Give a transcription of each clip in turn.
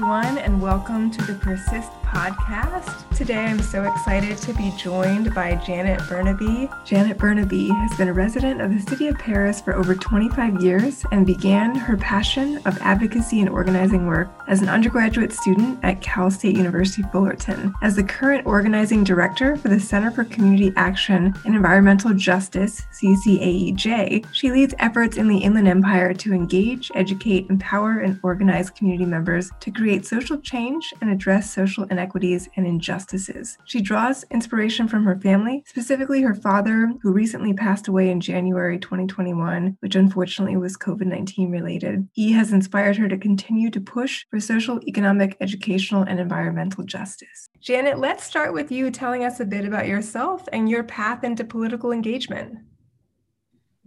everyone, and welcome to the Persist podcast. Today, I'm so excited to be joined by Janet Burnaby. Janet Burnaby has been a resident of the city of Perris for over 25 years and began her passion of advocacy and organizing work as an undergraduate student at Cal State University Fullerton. As the current organizing director for the Center for Community Action and Environmental Justice, CCAEJ, she leads efforts in the Inland Empire to engage, educate, empower, and organize community members to create social change and address social inequities and injustices. She draws inspiration from her family, specifically her father, who recently passed away in January 2021, which unfortunately was COVID 19 related. He has inspired her to continue to push for social, economic, educational, and environmental justice. Janet, let's start with you telling us a bit about yourself and your path into political engagement.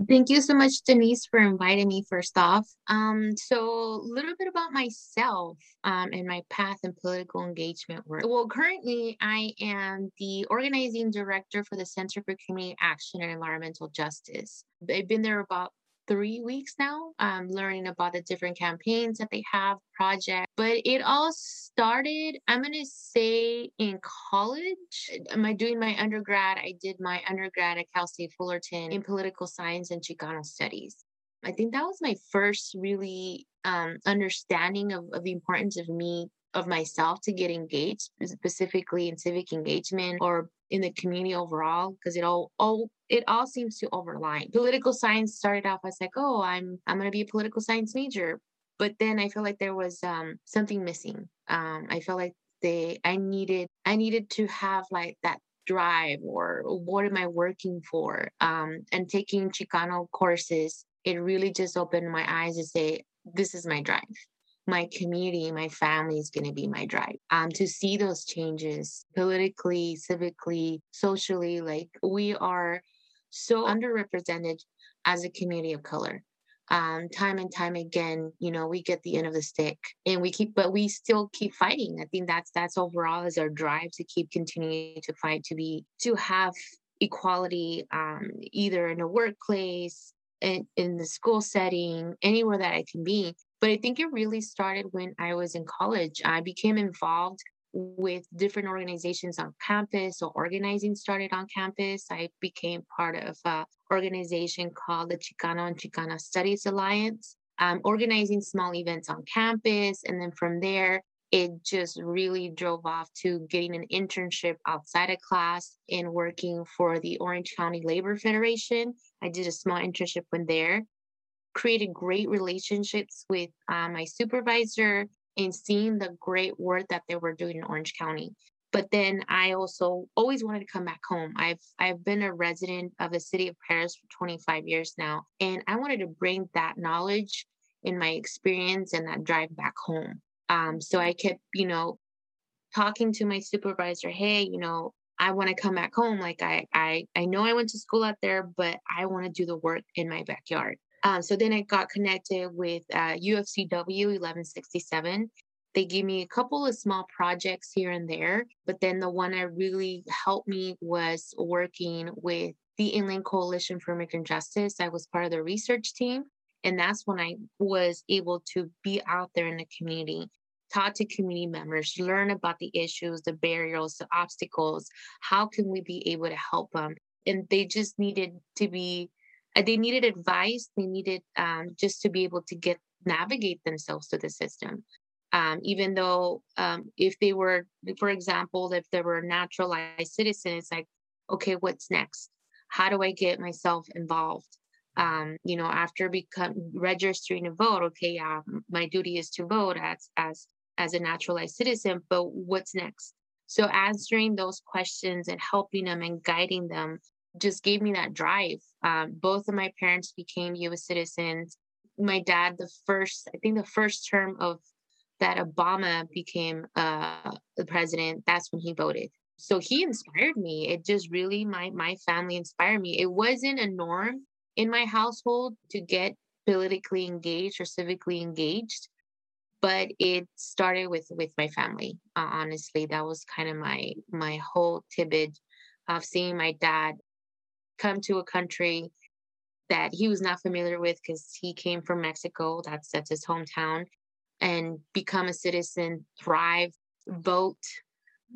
Thank you so much, Denise, for inviting me first off. Um, so a little bit about myself um, and my path in political engagement work. Well, currently I am the organizing director for the Center for Community Action and Environmental Justice. I've been there about three weeks now, um, learning about the different campaigns that they have, projects. But it all started, I'm going to say, in college. Am I doing my undergrad? I did my undergrad at Cal State Fullerton in political science and Chicano studies. I think that was my first really um, understanding of, of the importance of me of myself to get engaged specifically in civic engagement or in the community overall because it all all it all seems to overline. Political science started off as like oh i'm i'm going to be a political science major but then i feel like there was um, something missing. Um, i felt like they i needed i needed to have like that drive or what am i working for? Um, and taking chicano courses it really just opened my eyes to say this is my drive my community, my family is going to be my drive. Um, to see those changes politically, civically, socially, like we are so underrepresented as a community of color. Um, time and time again, you know, we get the end of the stick and we keep, but we still keep fighting. I think that's, that's overall is our drive to keep continuing to fight, to be, to have equality, um, either in a workplace, in, in the school setting, anywhere that I can be. But I think it really started when I was in college. I became involved with different organizations on campus. So organizing started on campus. I became part of an organization called the Chicano and Chicana Studies Alliance, um, organizing small events on campus. And then from there, it just really drove off to getting an internship outside of class and working for the Orange County Labor Federation. I did a small internship when there created great relationships with uh, my supervisor and seeing the great work that they were doing in Orange County. But then I also always wanted to come back home. I've I've been a resident of the city of Perris for 25 years now, and I wanted to bring that knowledge and my experience and that drive back home. Um, so I kept, you know, talking to my supervisor, hey, you know, I want to come back home. Like I, I, I know I went to school out there, but I want to do the work in my backyard. Um, so then I got connected with uh, UFCW 1167. They gave me a couple of small projects here and there, but then the one that really helped me was working with the Inland Coalition for Immigrant Justice. I was part of the research team, and that's when I was able to be out there in the community, talk to community members, learn about the issues, the barriers, the obstacles. How can we be able to help them? And they just needed to be they needed advice. They needed um, just to be able to get navigate themselves to the system. Um, even though um, if they were for example if they were naturalized citizens like okay what's next? How do i get myself involved? Um, you know after become registering to vote okay yeah my duty is to vote as as as a naturalized citizen but what's next? So answering those questions and helping them and guiding them just gave me that drive. Um, both of my parents became U.S. citizens. My dad, the first, I think the first term of that Obama became uh, the president, that's when he voted. So he inspired me. It just really, my my family inspired me. It wasn't a norm in my household to get politically engaged or civically engaged, but it started with with my family. Uh, honestly, that was kind of my my whole tidbit of seeing my dad come to a country that he was not familiar with because he came from Mexico. That's that's his hometown. and become a citizen, thrive, vote.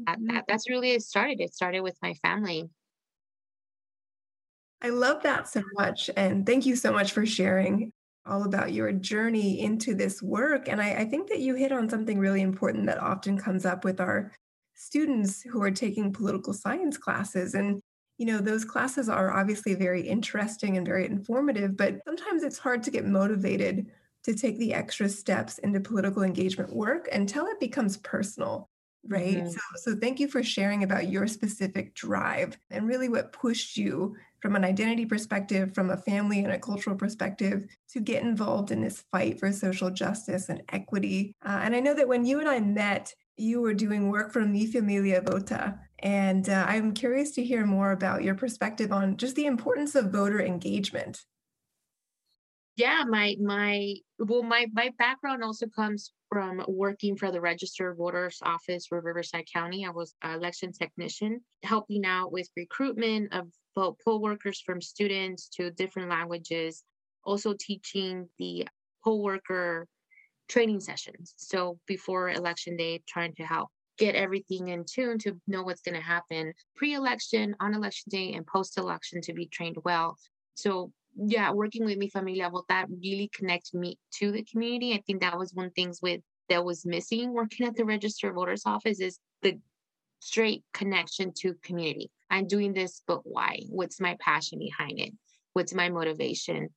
That, mm-hmm. that, that's really it started. It started with my family. I love that so much. And thank you so much for sharing all about your journey into this work. And I, I, think that you hit on something really important that often comes up with our students who are taking political science classes. And, you know, those classes are obviously very interesting and very informative, but sometimes it's hard to get motivated to take the extra steps into political engagement work until it becomes personal right mm-hmm. so so thank you for sharing about your specific drive and really what pushed you from an identity perspective from a family and a cultural perspective to get involved in this fight for social justice and equity uh, and i know that when you and i met you were doing work for Mi Familia Vota and uh, i'm curious to hear more about your perspective on just the importance of voter engagement. Yeah my my well my my background also comes from working for the registered voters office for riverside county. I was an election technician helping out with recruitment of poll workers from students to different languages also teaching the poll worker training sessions so before election day trying to help get everything in tune to know what's going to happen pre-election on election day and post-election to be trained well so yeah, working with Mi Familia that really connected me to the community. I think that was one things with that was missing working at the registered voters office is the straight connection to community. I'm doing this, but why? What's my passion behind it? What's my motivation?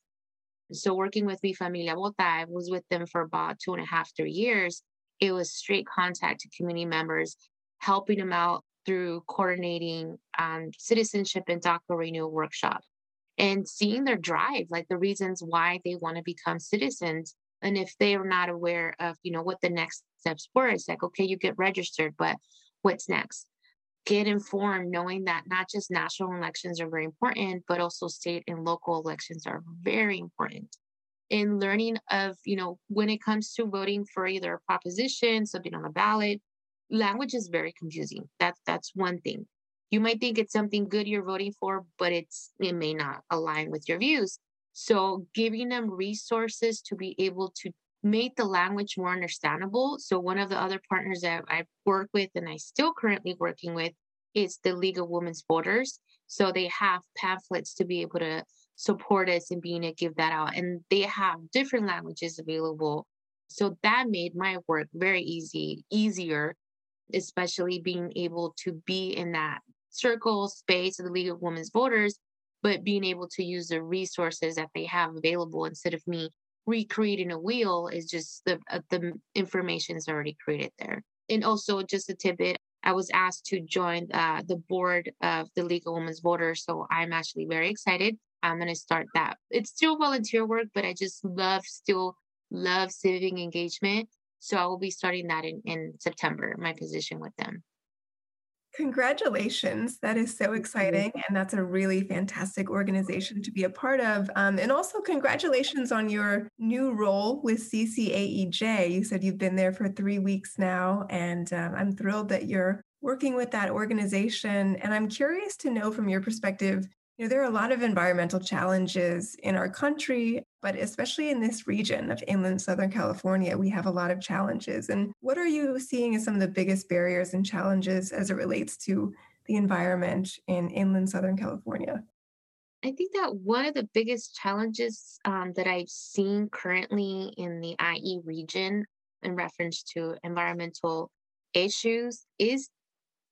So working with Mi Familia Vota, I was with them for about two and a half, three years. It was straight contact to community members, helping them out through coordinating um, citizenship and DACA renewal workshop and seeing their drive, like the reasons why they want to become citizens. And if they are not aware of, you know, what the next steps were, it's like, okay, you get registered, but what's next? Get informed, knowing that not just national elections are very important, but also state and local elections are very important. In learning of, you know, when it comes to voting for either a proposition, something on the ballot, language is very confusing. That's that's one thing you might think it's something good you're voting for but it's it may not align with your views so giving them resources to be able to make the language more understandable. So one of the other partners that i work with and i still currently working with is the league of women's voters. So they have pamphlets to be able to support us and being to give that out. And they have different languages available. So that made my work very easy easier especially being able to be in that circle space of the League of Women's Voters, but being able to use the resources that they have available instead of me recreating a wheel is just the uh, the information is already created there. And also just a tidbit, I was asked to join uh, the board of the League of Women's Voters, so I'm actually very excited. I'm going to start that. It's still volunteer work, but I just love still love civic engagement. So I will be starting that in, in September, my position with them. Congratulations. That is so exciting. And that's a really fantastic organization to be a part of. Um, and also, congratulations on your new role with CCAEJ. You said you've been there for three weeks now. And um, I'm thrilled that you're working with that organization. And I'm curious to know from your perspective you know, there are a lot of environmental challenges in our country, but especially in this region of inland Southern California, we have a lot of challenges. And what are you seeing as some of the biggest barriers and challenges as it relates to the environment in inland Southern California? I think that one of the biggest challenges um, that I've seen currently in the IE region in reference to environmental issues is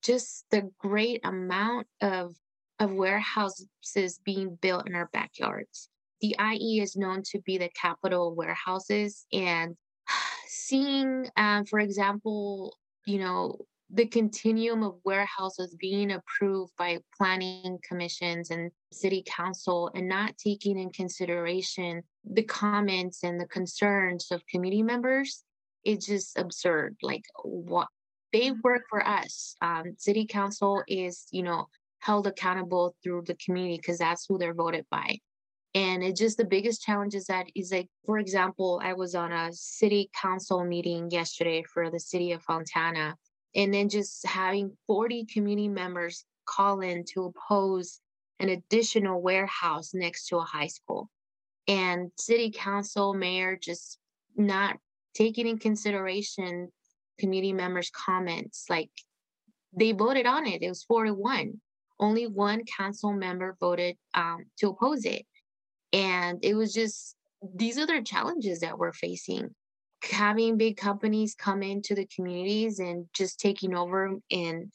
just the great amount of of warehouses being built in our backyards. The IE is known to be the capital of warehouses, and seeing, um, for example, you know, the continuum of warehouses being approved by planning commissions and city council and not taking in consideration the comments and the concerns of community members it's just absurd like what they work for us um, city council is you know held accountable through the community because that's who they're voted by. And it's just the biggest challenge is that is like, for example, I was on a city council meeting yesterday for the city of Fontana, and then just having 40 community members call in to oppose an additional warehouse next to a high school. And city council, mayor just not taking in consideration community members' comments. Like they voted on it. It was four to one. Only one council member voted um, to oppose it. And it was just these are the challenges that we're facing. Having big companies come into the communities and just taking over and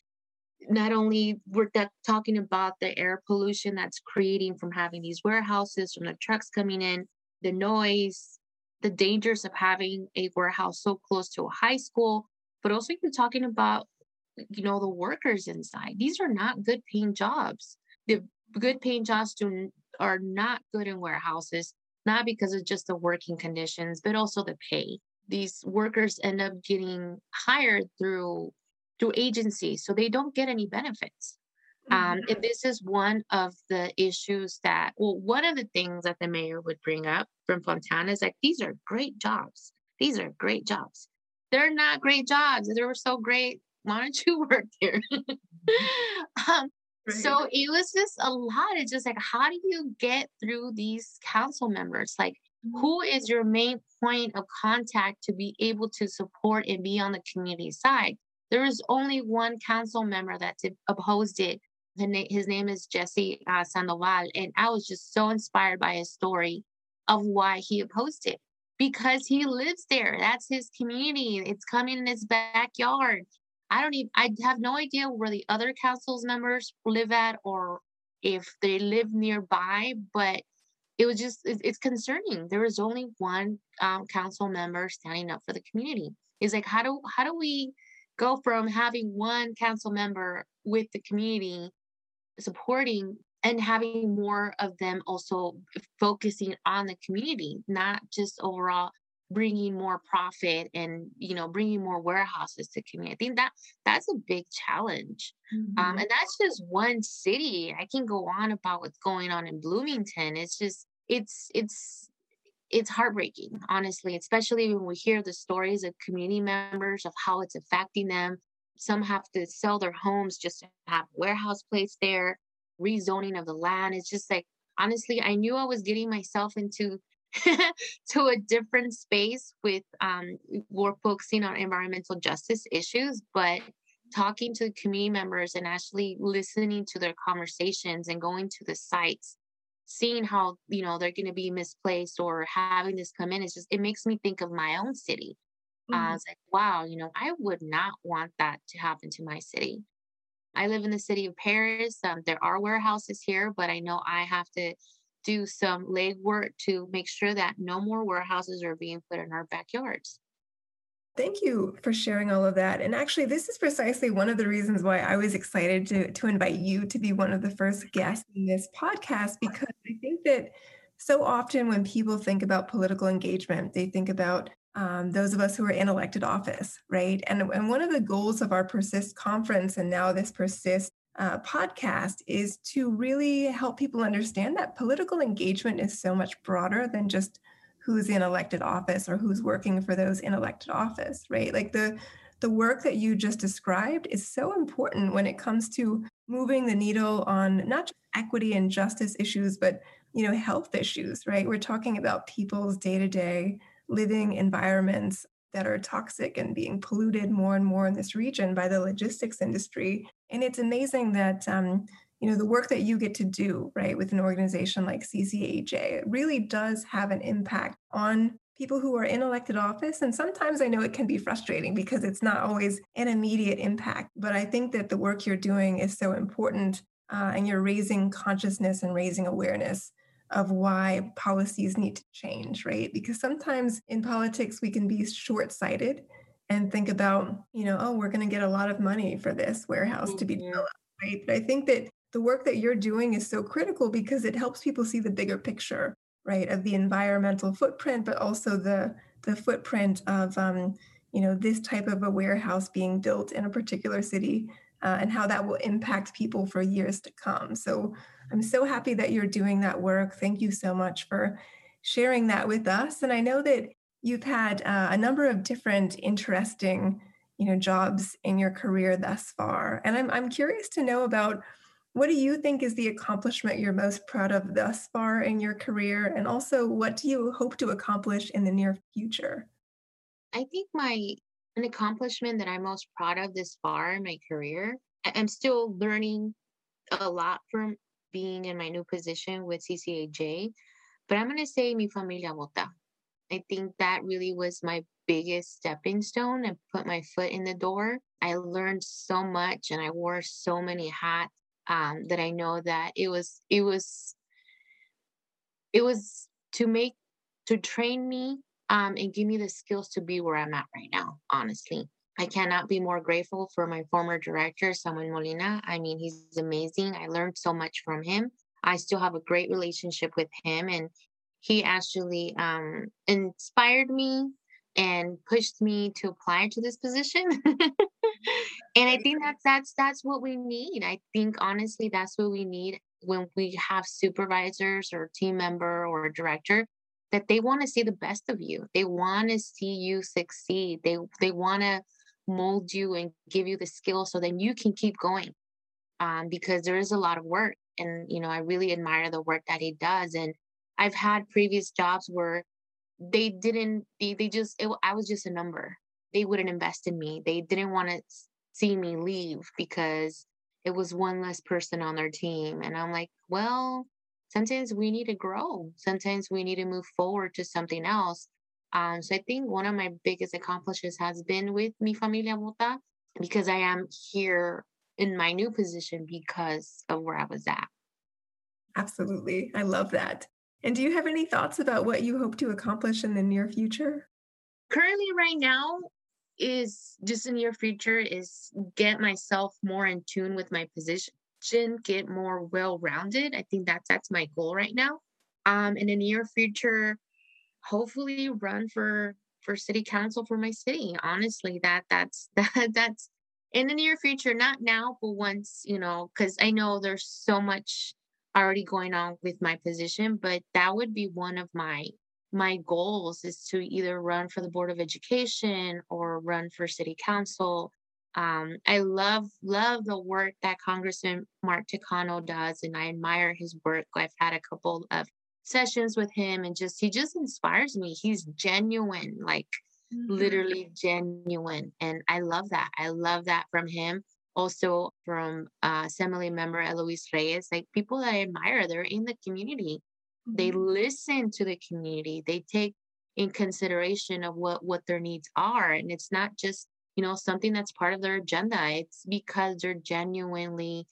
not only we're talking about the air pollution that's creating from having these warehouses, from the trucks coming in, the noise, the dangers of having a warehouse so close to a high school, but also you're talking about, you know, the workers inside. These are not good paying jobs. The good paying jobs do, are not good in warehouses, not because of just the working conditions, but also the pay. These workers end up getting hired through through agencies, so they don't get any benefits. Um, mm-hmm. and this is one of the issues that, well, one of the things that the mayor would bring up from Fontana is like, these are great jobs. These are great jobs. They're not great jobs. They were so great. Why don't you work there? um, right. So it was just a lot. It's just like, how do you get through these council members? Like, mm-hmm. who is your main point of contact to be able to support and be on the community side? There was only one council member that opposed it his name is Jesse uh, Sandoval, and I was just so inspired by his story of why he opposed it because he lives there. That's his community. It's coming in his backyard. I don't even. I have no idea where the other council's members live at or if they live nearby, but it was just it's concerning. There was only one um, council member standing up for the community. He's like, how do how do we go from having one council member with the community supporting and having more of them also focusing on the community not just overall bringing more profit and you know bringing more warehouses to community i think that that's a big challenge um, mm-hmm. um, and that's just one city i can go on about what's going on in bloomington it's just it's it's it's heartbreaking honestly especially when we hear the stories of community members of how it's affecting them some have to sell their homes just to have warehouse place there, rezoning of the land. It's just like, honestly, I knew I was getting myself into to a different space with um, we're focusing on environmental justice issues, but talking to the community members and actually listening to their conversations and going to the sites seeing how you know they're going to be misplaced or having this come in it's just it makes me think of my own city Mm-hmm. I was like, wow, you know, I would not want that to happen to my city. I live in the city of perris Um, there are warehouses here, but I know I have to do some legwork to make sure that no more warehouses are being put in our backyards. Thank you for sharing all of that. And actually, this is precisely one of the reasons why I was excited to, to invite you to be one of the first guests in this podcast, because I think that so often when people think about political engagement, they think about um, those of us who are in elected office, right? And, and one of the goals of our Persist conference and now this Persist uh, podcast is to really help people understand that political engagement is so much broader than just who's in elected office or who's working for those in elected office, right? Like the the work that you just described is so important when it comes to moving the needle on not just equity and justice issues, but you know health issues, right? We're talking about people's day to day living environments that are toxic and being polluted more and more in this region by the logistics industry. And it's amazing that um, you know the work that you get to do right with an organization like CCAJ really does have an impact on people who are in elected office. And sometimes I know it can be frustrating because it's not always an immediate impact. But I think that the work you're doing is so important, uh, and you're raising consciousness and raising awareness of why policies need to change, right? Because sometimes in politics, we can be short sighted and think about, you know, oh, we're going to get a lot of money for this warehouse mm-hmm. to be mm-hmm. developed, right? But I think that the work that you're doing is so critical because it helps people see the bigger picture, right, of the environmental footprint, but also the the footprint of, um, you know, this type of a warehouse being built in a particular city uh, and how that will impact people for years to come. So I'm so happy that you're doing that work. Thank you so much for sharing that with us. And I know that you've had uh, a number of different interesting, you know, jobs in your career thus far. And I'm I'm curious to know about what do you think is the accomplishment you're most proud of thus far in your career and also what do you hope to accomplish in the near future? I think my an accomplishment that I'm most proud of this far in my career. I'm still learning a lot from being in my new position with CCAJ, but I'm gonna say mi familia vota. I think that really was my biggest stepping stone and put my foot in the door. I learned so much and I wore so many hats um, that I know that it was it was it was to make to train me um, and give me the skills to be where I'm at right now. Honestly, I cannot be more grateful for my former director, Samuel Molina. I mean, he's amazing. I learned so much from him. I still have a great relationship with him, and he actually um, inspired me and pushed me to apply to this position. and I think that's that's that's what we need. I think honestly, that's what we need when we have supervisors or team member or director that they want to see the best of you. They want to see you succeed. They they want to mold you and give you the skills so then you can keep going. Um, because there is a lot of work, and you know I really admire the work that he does. And I've had previous jobs where they didn't they, they just it, I was just a number. They wouldn't invest in me. They didn't want to see me leave because it was one less person on their team. And I'm like, well, sometimes we need to grow. Sometimes we need to move forward to something else. Um, so I think one of my biggest accomplishments has been with Mi Familia Vota because I am here in my new position because of where I was at. Absolutely. I love that. And do you have any thoughts about what you hope to accomplish in the near future? Currently, right now, is just in near future is get myself more in tune with my position, get more well-rounded. I think that's that's my goal right now. Um, in the near future, hopefully run for for city council for my city. Honestly, that that's that that's in the near future, not now, but once, you know, because I know there's so much already going on with my position, but that would be one of my my goals is to either run for the board of education or run for city council. Um, I love love the work that Congressman Mark Takano does, and I admire his work. I've had a couple of sessions with him, and just he just inspires me. He's genuine, like mm-hmm. literally genuine, and I love that. I love that from him also from uh, assembly member Eloise Reyes, like people that I admire, they're in the community. Mm-hmm. They listen to the community. They take in consideration of what what their needs are, and it's not just you know something that's part of their agenda. It's because they're genuinely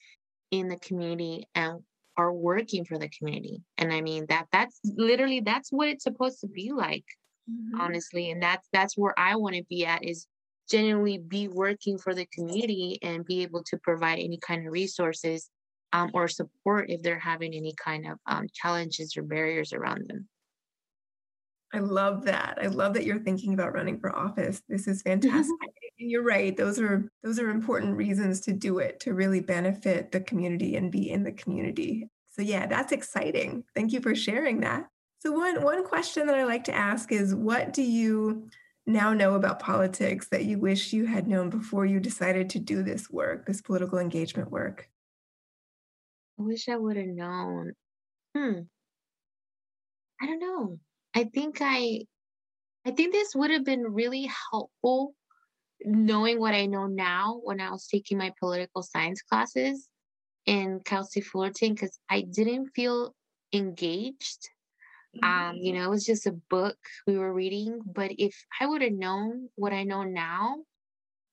in the community and are working for the community. And I mean that that's literally that's what it's supposed to be like, mm-hmm. honestly. And that's that's where I want to be at is genuinely be working for the community and be able to provide any kind of resources um, or support if they're having any kind of um, challenges or barriers around them. I love that. I love that you're thinking about running for office. This is fantastic. You're right. Those are those are important reasons to do it to really benefit the community and be in the community. So yeah, that's exciting. Thank you for sharing that. So one one question that I like to ask is what do you now know about politics that you wish you had known before you decided to do this work, this political engagement work? I wish I would have known. Hmm. I don't know. I think I I think this would have been really helpful knowing what I know now when I was taking my political science classes in Cal State Fullerton because I didn't feel engaged um, you mm-hmm. know, it was just a book we were reading. But if I would have known what I know now,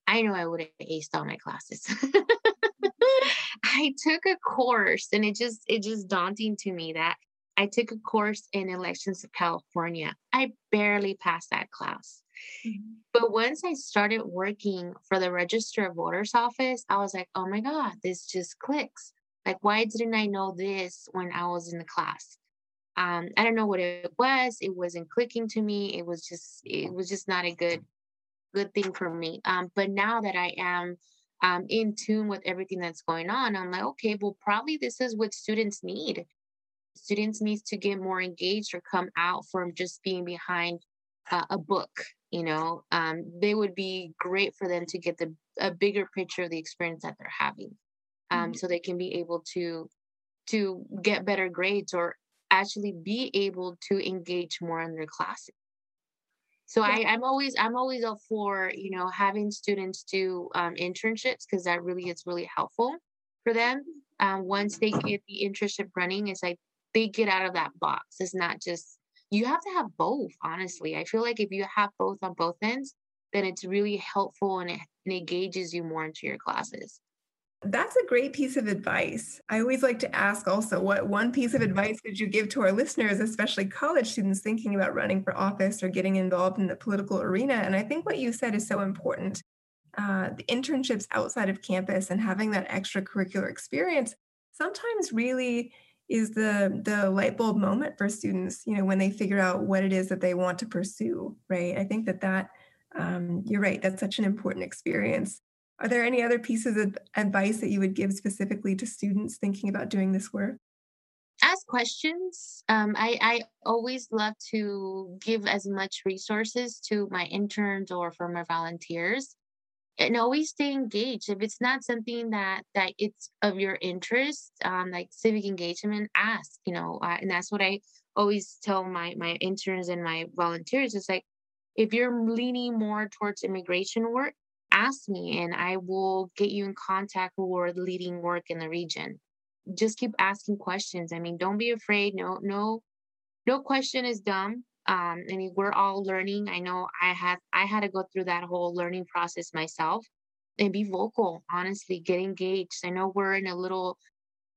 I know I would have aced all my classes. I took a course and it just it just daunting to me that I took a course in elections of California. I barely passed that class. Mm-hmm. But once I started working for the Register of Voters office, I was like, oh my God, this just clicks. Like, why didn't I know this when I was in the class? um, I don't know what it was. It wasn't clicking to me. It was just it was just not a good good thing for me. Um, but now that I am um, in tune with everything that's going on, I'm like, okay, well, probably this is what students need. Students need to get more engaged or come out from just being behind uh, a book. You know, um, they would be great for them to get the a bigger picture of the experience that they're having, um, mm-hmm. so they can be able to to get better grades or actually be able to engage more in their classes. So yeah. I, I'm always I'm always up for you know having students do um, internships because that really is really helpful for them. Um, once they get the internship running, it's like they get out of that box. It's not just you have to have both. Honestly, I feel like if you have both on both ends, then it's really helpful and it, and engages you more into your classes. That's a great piece of advice. I always like to ask also what one piece of advice would you give to our listeners, especially college students thinking about running for office or getting involved in the political arena? And I think what you said is so important. Uh, the internships outside of campus and having that extracurricular experience sometimes really is the the light bulb moment for students you know when they figure out what it is that they want to pursue right i think that that um, you're right that's such an important experience are there any other pieces of advice that you would give specifically to students thinking about doing this work? Ask questions. Um, I, I always love to give as much resources to my interns or for my volunteers and always stay engaged if it's not something that that it's of your interest um, like civic engagement ask you know uh, and that's what i always tell my my interns and my volunteers it's like if you're leaning more towards immigration work ask me and I will get you in contact with leading work in the region. Just keep asking questions. I mean, don't be afraid. No, no, no question is dumb. Um, I mean, we're all learning. I know I had I had to go through that whole learning process myself and be vocal, honestly, get engaged. I know we're in a little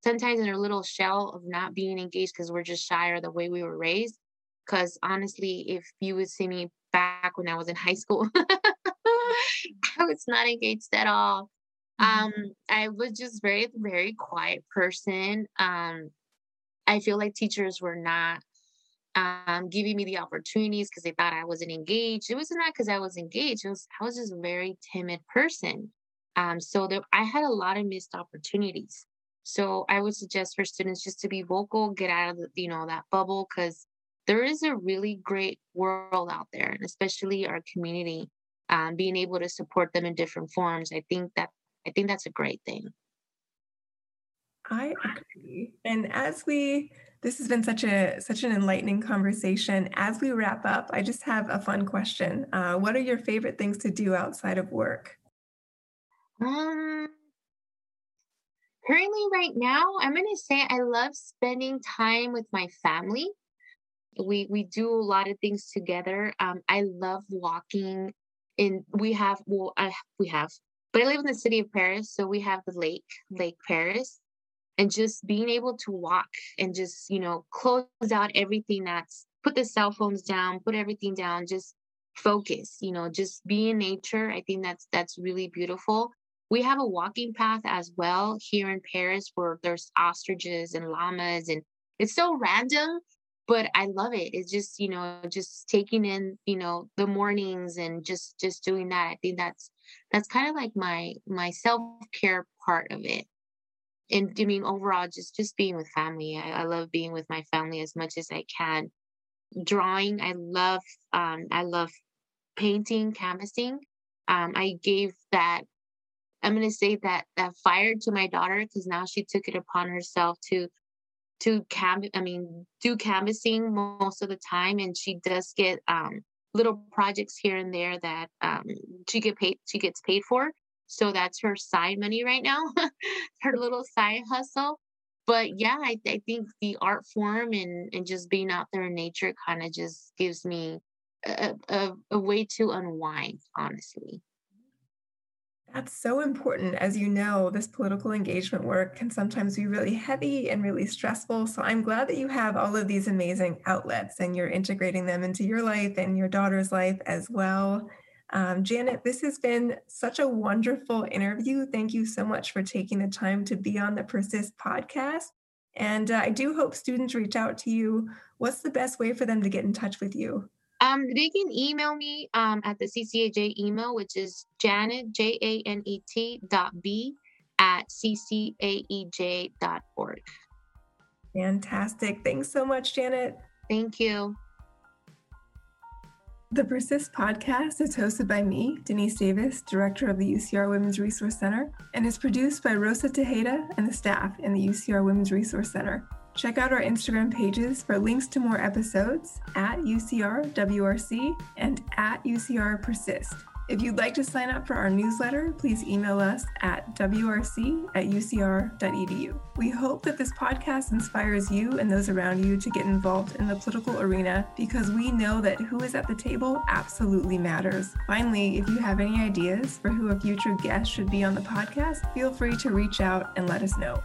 sometimes in a little shell of not being engaged because we're just shy or the way we were raised. Because honestly, if you would see me back when I was in high school, I was not engaged at all. Mm-hmm. Um, I was just very, very quiet person. Um, I feel like teachers were not um, giving me the opportunities because they thought I wasn't engaged. It was not that because I was engaged. It was I was just a very timid person. Um, so there, I had a lot of missed opportunities. So I would suggest for students just to be vocal, get out of the, you know that bubble because there is a really great world out there, and especially our community um, being able to support them in different forms i think that i think that's a great thing i agree and as we this has been such a such an enlightening conversation. As we wrap up i just have a fun question. Uh, what are your favorite things to do outside of work? Um currently right now i'm going to say i love spending time with my family. We we do a lot of things together. Um, i love walking in we have well I, we have but i live in the city of perris so we have the lake lake perris and just being able to walk and just you know close out everything that's put the cell phones down put everything down just focus you know just be in nature i think that's that's really beautiful we have a walking path as well here in perris where there's ostriches and llamas and it's so random but I love it. It's just, you know, just taking in, you know, the mornings and just just doing that. I think that's that's kind of like my my self-care part of it. And I mean overall just just being with family. I, I love being with my family as much as I can. Drawing, I love um I love painting, canvassing. Um I gave that I'm going to say that that fire to my daughter because now she took it upon herself to to cam I mean do canvassing most of the time and she does get um, little projects here and there that um, she get paid she gets paid for. So that's her side money right now, her little side hustle. But yeah, I, I think the art form and, and just being out there in nature kind of just gives me a, a, a way to unwind, honestly. That's so important. As you know, this political engagement work can sometimes be really heavy and really stressful. So I'm glad that you have all of these amazing outlets and you're integrating them into your life and your daughter's life as well. Um, Janet, this has been such a wonderful interview. Thank you so much for taking the time to be on the Persist podcast. And uh, I do hope students reach out to you. What's the best way for them to get in touch with you? Um, they can email me um, at the CCAJ email, which is Janet, J A N E T dot B at ccaej dot org. Fantastic. Thanks so much, Janet. Thank you. The Persist podcast is hosted by me, Denise Davis, Director of the UCR Women's Resource Center, and is produced by Rosa Tejeda and the staff in the UCR Women's Resource Center. Check out our Instagram pages for links to more episodes at UCRWRC and at UCR Persist. If you'd like to sign up for our newsletter, please email us at wrc at ucr.edu. We hope that this podcast inspires you and those around you to get involved in the political arena because we know that who is at the table absolutely matters. Finally, if you have any ideas for who a future guest should be on the podcast, feel free to reach out and let us know.